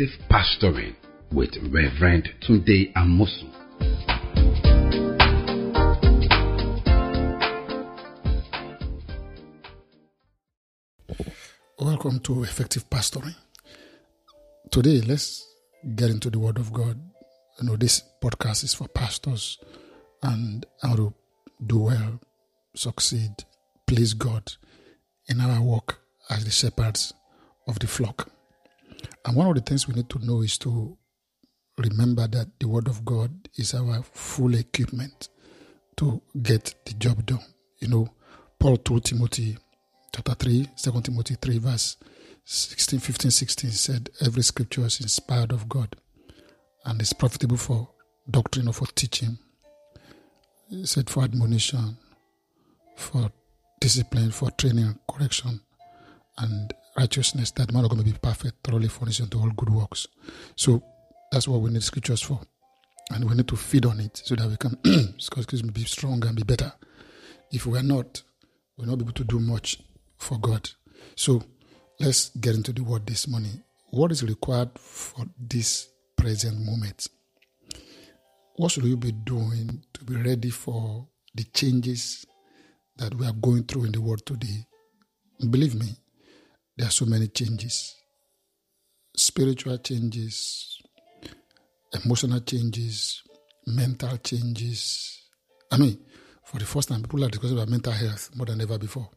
Effective Pastoring with Reverend Tunde Amosu. Welcome to Effective Pastoring. Today, let's get into the Word of God. You know, this podcast is for pastors and how to do well, succeed, please God in our work as the shepherds of the flock. And one of the things we need to know is to remember that the Word of God is our full equipment to get the job done. You know, Paul told Timothy chapter 3, 2 Timothy 3, verse 16, 15, 16 said, Every scripture is inspired of God and is profitable for doctrine or for teaching. He said, for admonition, for discipline, for training and correction, and righteousness, that man are going to be perfect, thoroughly furnished unto all good works. So that's what we need scriptures for. And we need to feed on it so that we can, excuse me, be strong and be better. If we are not, we'll not be able to do much for God. So let's get into the word this morning. What is required for this present moment? What should we be doing to be ready for the changes that we are going through in the world today? Believe me, there are so many changes spiritual changes, emotional changes, mental changes. I mean, for the first time, people are discussing about mental health more than ever before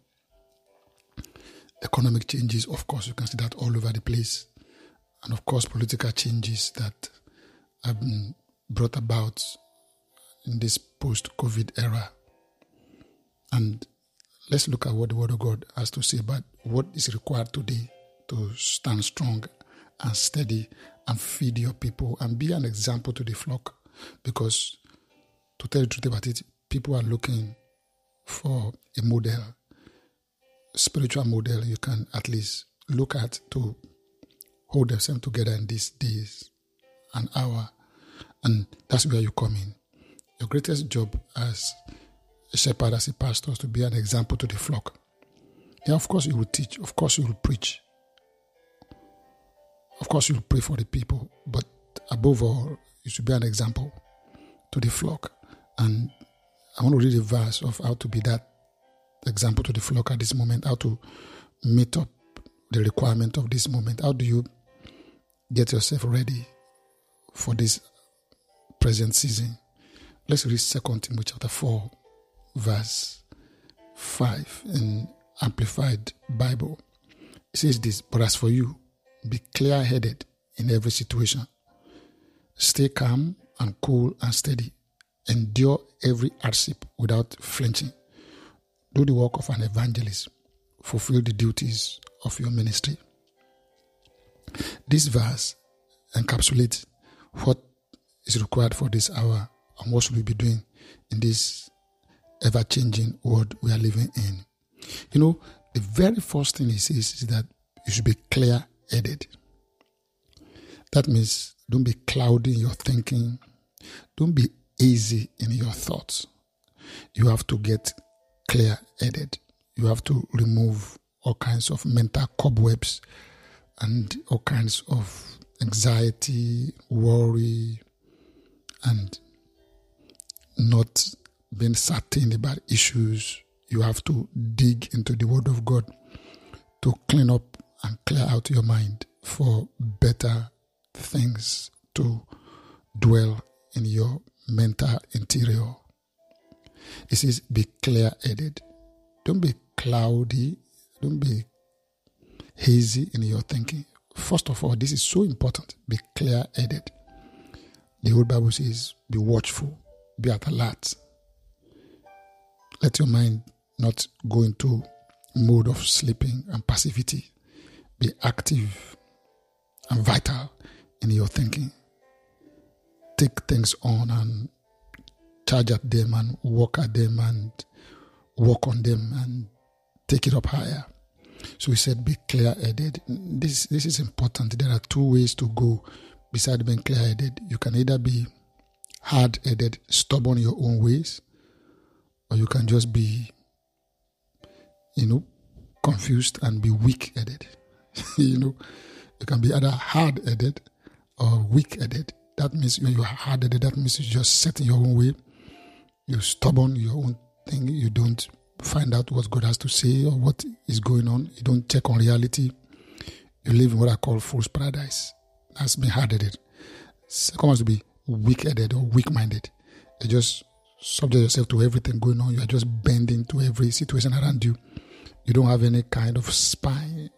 economic changes, of course, you can see that all over the place. And of course, political changes that have been brought about in this post COVID era. And let's look at what the Word of God has to say about what is required today to stand strong and steady and feed your people and be an example to the flock. Because to tell the truth about it, people are looking for a model spiritual model you can at least look at to hold themselves together in these days and hour. And that's where you come in. Your greatest job as a shepherd, as a pastor, is to be an example to the flock. Yeah, of course you will teach, of course you will preach, of course you will pray for the people, but above all, you should be an example to the flock. And I want to read a verse of how to be that example to the flock at this moment, how to meet up the requirement of this moment. How do you get yourself ready for this present season? Let's read Second Timothy chapter 4, verse 5 in Amplified Bible. It says this, but as for you, be clear headed in every situation. Stay calm and cool and steady. Endure every hardship without flinching do the work of an evangelist, fulfill the duties of your ministry. This verse encapsulates what is required for this hour and what should we be doing in this ever changing world we are living in. You know, the very first thing he says is that you should be clear headed. That means don't be cloudy in your thinking, don't be easy in your thoughts. You have to get clear headed. You have to remove all kinds of mental cobwebs and all kinds of anxiety, worry, and not being certain about issues. You have to dig into the Word of God to clean up and clear out your mind for better things to dwell in your mental interior. It says, be clear headed. Don't be cloudy. Don't be hazy in your thinking. First of all, this is so important. Be clear headed. The old Bible says, be watchful, be at alert. Let your mind not go into mode of sleeping and passivity. Be active and vital in your thinking. Take things on and charge at them and work at them and work on them and take it up higher. So he said, be clear headed. This, this is important. There are two ways to go beside being clear headed. You can either be hard headed, stubborn in your own ways, or you can just be, you know, confused and be weak headed. you know, you can be either hard headed or weak headed. That means when you're hard headed, that means you're just set in your own way. You're stubborn, your own thing. You don't find out what God has to say or what is going on. You don't check on reality. You live in what I call fool's paradise. That's being hard headed. Second one is to be weak headed or weak minded. You just subject yourself to everything going on. You are just bending to every situation around you. You don't have any kind of spine.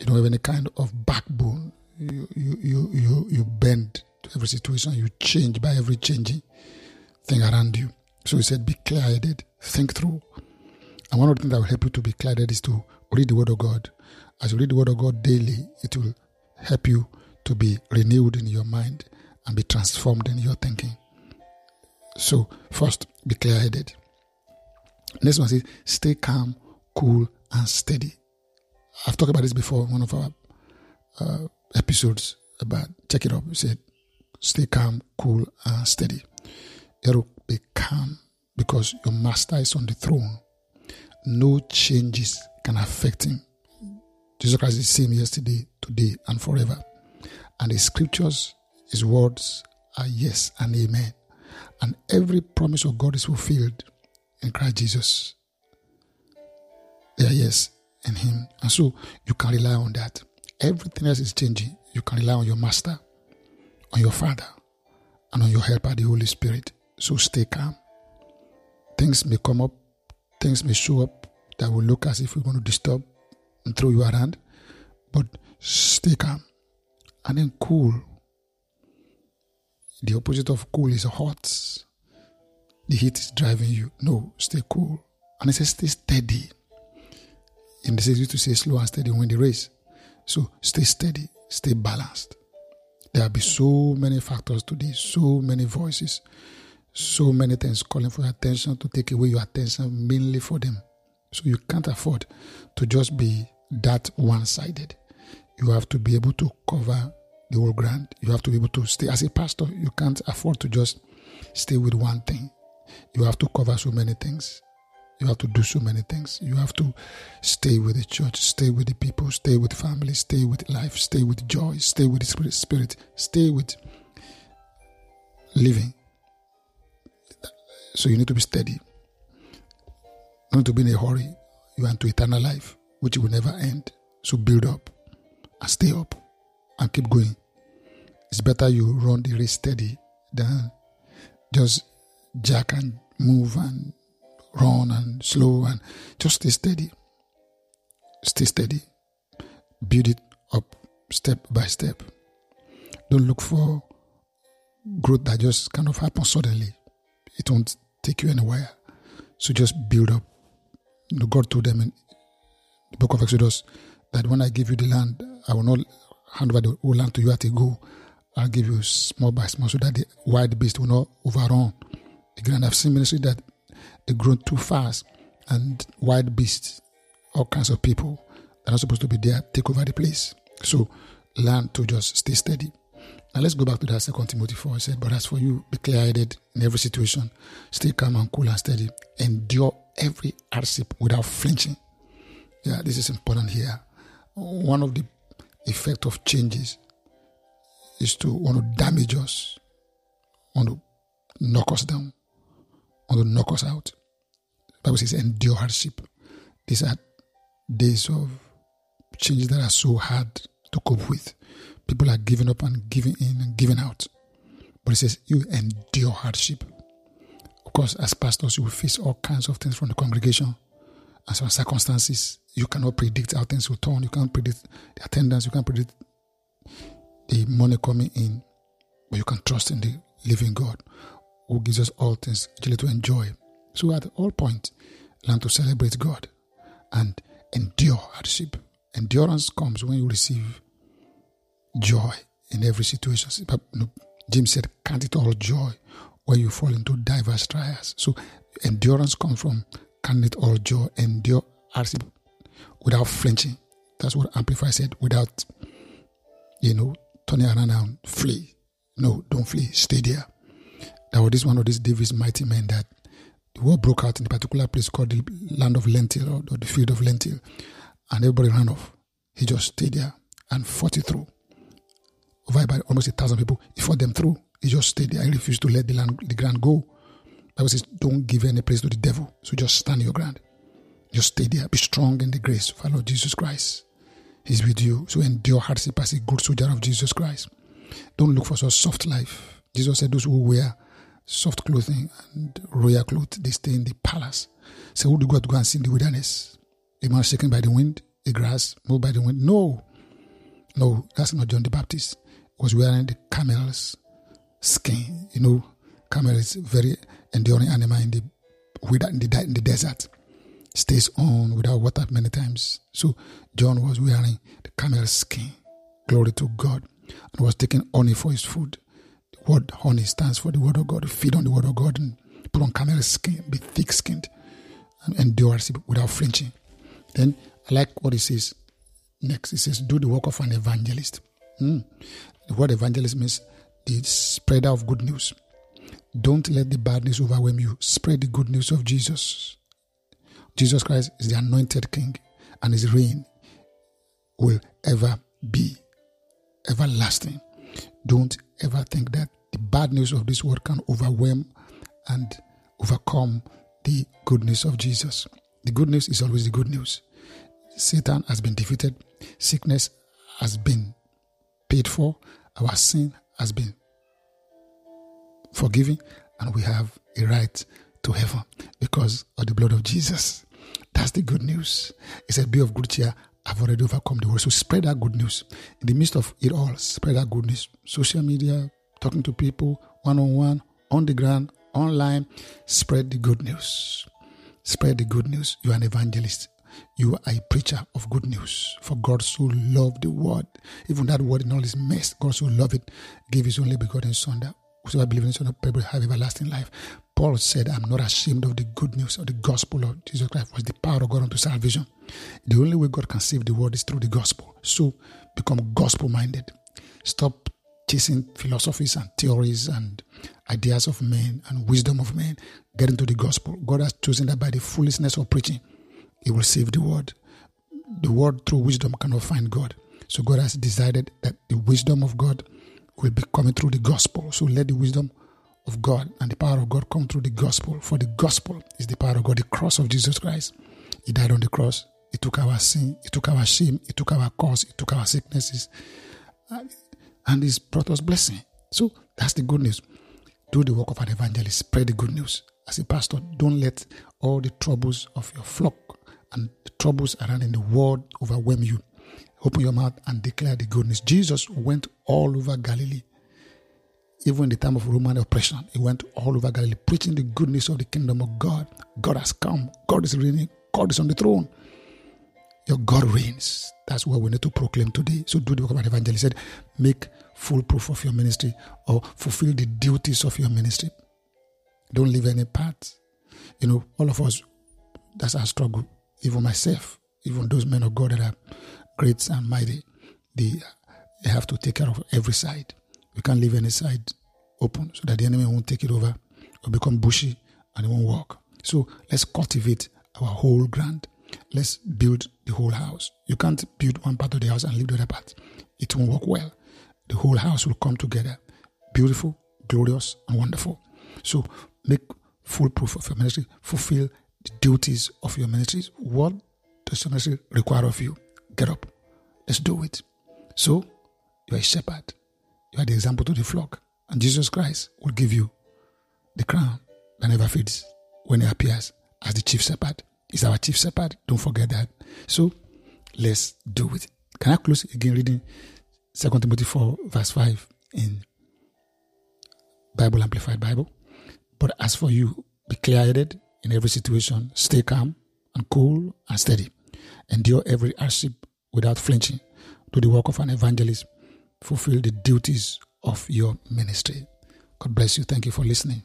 You don't have any kind of backbone. You you you you, you bend to every situation. You change by every changing thing around you. So he said, be clear headed, think through. And one of the things that will help you to be clear headed is to read the Word of God. As you read the Word of God daily, it will help you to be renewed in your mind and be transformed in your thinking. So, first, be clear headed. Next one is stay calm, cool, and steady. I've talked about this before in one of our uh, episodes about check it up. We said stay calm, cool, and steady. To be calm because your master is on the throne. No changes can affect him. Jesus Christ is the same yesterday, today, and forever. And the scriptures, his words are yes and amen. And every promise of God is fulfilled in Christ Jesus. They are yes in Him. And so you can rely on that. Everything else is changing. You can rely on your Master, on your Father, and on your helper, the Holy Spirit. So stay calm. Things may come up, things may show up that will look as if we're going to disturb and throw you around, but stay calm and then cool. The opposite of cool is hot. The heat is driving you. No, stay cool. And it says stay steady. Used to say slow and steady win the race. So stay steady, stay balanced. There will be so many factors today, so many voices, so many things calling for attention to take away your attention mainly for them. So you can't afford to just be that one sided. You have to be able to cover the whole ground. You have to be able to stay. As a pastor, you can't afford to just stay with one thing. You have to cover so many things. You have to do so many things. You have to stay with the church, stay with the people, stay with family, stay with life, stay with joy, stay with the spirit, spirit stay with living. So you need to be steady. Not to be in a hurry. You want to eternal life, which will never end. So build up and stay up and keep going. It's better you run the race steady than just jack and move and run and slow and just stay steady. Stay steady. Build it up step by step. Don't look for growth that just kind of happens suddenly. It won't take you anywhere. So just build up. God told them in the book of Exodus that when I give you the land, I will not hand over the whole land to you at a go. I'll give you small by small so that the wild beast will not overrun. Again, I've seen ministry that they grow too fast and wild beasts, all kinds of people that are supposed to be there, take over the place. So learn to just stay steady. Now let's go back to that second Timothy 4. I said, But as for you, be clear headed in every situation, stay calm and cool and steady, endure every hardship without flinching. Yeah, this is important here. One of the effect of changes is to want to damage us, want to knock us down, want to knock us out. Bible says endure hardship. These are days of changes that are so hard to cope with. People are giving up and giving in and giving out. But it says you endure hardship. Of course, as pastors, you will face all kinds of things from the congregation and some circumstances. You cannot predict how things will turn. You can't predict the attendance. You can't predict the money coming in. But you can trust in the living God who gives us all things actually to enjoy. So at all points, learn to celebrate God and endure hardship. Endurance comes when you receive joy in every situation. James said, Count it all joy when you fall into diverse trials. So endurance comes from count it all joy, endure hardship without flinching. That's what Amplify said, without, you know, turning around and flee. No, don't flee, stay there. That was this one of these David's mighty men that war broke out in a particular place called the land of lentil or, the field of lentil, and everybody ran off. He just stayed there and fought it through. over about almost a thousand people. He fought them through. He just stayed there. He refused to let the land, the ground go. Bible says, don't give any place to the devil. So just stand your ground. Just stay there. Be strong in the grace of our Lord Jesus Christ. He's with you. So endure hardship as a good soldier of Jesus Christ. Don't look for such soft life. Jesus said, those who wear soft clothing and royal clothes, they stay in the palace. So who do God go and see in the wilderness? A man shaken by the wind, a grass moved by the wind. No. No, that's not John the Baptist. He was wearing the camel's skin. You know, camel is very enduring animal in the in the in the desert. Stays on without water many times. So John was wearing the camel's skin. Glory to God. And was taking honey for his food. Word honey stands for the word of God. Feed on the word of God and put on camel's skin, be thick skinned and endure without flinching. Then I like what he says next. He says, Do the work of an evangelist. Mm. The word evangelist means the spreader of good news. Don't let the bad news overwhelm you. Spread the good news of Jesus. Jesus Christ is the anointed King, and his reign will ever be everlasting. Don't ever think that the bad news of this world can overwhelm and overcome the good news of Jesus. The good news is always the good news. Satan has been defeated, sickness has been paid for, our sin has been forgiven, and we have a right to heaven because of the blood of Jesus. That's the good news. He said, Be of good cheer. I've already overcome the world. So spread that good news. In the midst of it all, spread that good news. Social media, talking to people, one on one, on the ground, online. Spread the good news. Spread the good news. You are an evangelist. You are a preacher of good news. For God so loved the word. Even that word in all its mess, God so loved it, gave his only begotten son that whosoever believes in his son of will have everlasting life. Paul said, I'm not ashamed of the good news of the gospel of Jesus Christ, was the power of God unto salvation. The only way God can save the world is through the gospel. So become gospel minded. Stop chasing philosophies and theories and ideas of men and wisdom of men. Get into the gospel. God has chosen that by the foolishness of preaching, He will save the world. The world through wisdom cannot find God. So God has decided that the wisdom of God will be coming through the gospel. So let the wisdom of God and the power of God come through the gospel. For the gospel is the power of God, the cross of Jesus Christ. He died on the cross. He took our sin. He took our shame. He took our cause. He took our sicknesses. And He's brought us blessing. So that's the good news. Do the work of an evangelist. Spread the good news. As a pastor, don't let all the troubles of your flock and the troubles around in the world overwhelm you. Open your mouth and declare the goodness. Jesus went all over Galilee. Even in the time of Roman oppression, he went all over Galilee preaching the goodness of the kingdom of God. God has come. God is reigning. God is on the throne. Your God reigns. That's what we need to proclaim today. So do the work of an evangelist. Said, make full proof of your ministry or fulfill the duties of your ministry. Don't leave any part. You know, all of us, that's our struggle. Even myself, even those men of God that are great and mighty, they, they have to take care of every side. We can't leave any side open so that the enemy won't take it over or become bushy and it won't work. So let's cultivate our whole ground. Let's build the whole house. You can't build one part of the house and leave the other part. It won't work well. The whole house will come together beautiful, glorious, and wonderful. So make full proof of your ministry, fulfill the duties of your ministry. What does your ministry require of you? Get up. Let's do it. So, you're a shepherd. You are the example to the flock. And Jesus Christ will give you the crown that never fades when he appears as the chief shepherd. He's our chief shepherd. Don't forget that. So, let's do it. Can I close again reading 2 Timothy 4, verse 5 in Bible Amplified Bible? But as for you, be clear headed in every situation, stay calm and cool and steady. Endure every hardship without flinching. Do the work of an evangelist. Fulfill the duties of your ministry. God bless you. Thank you for listening.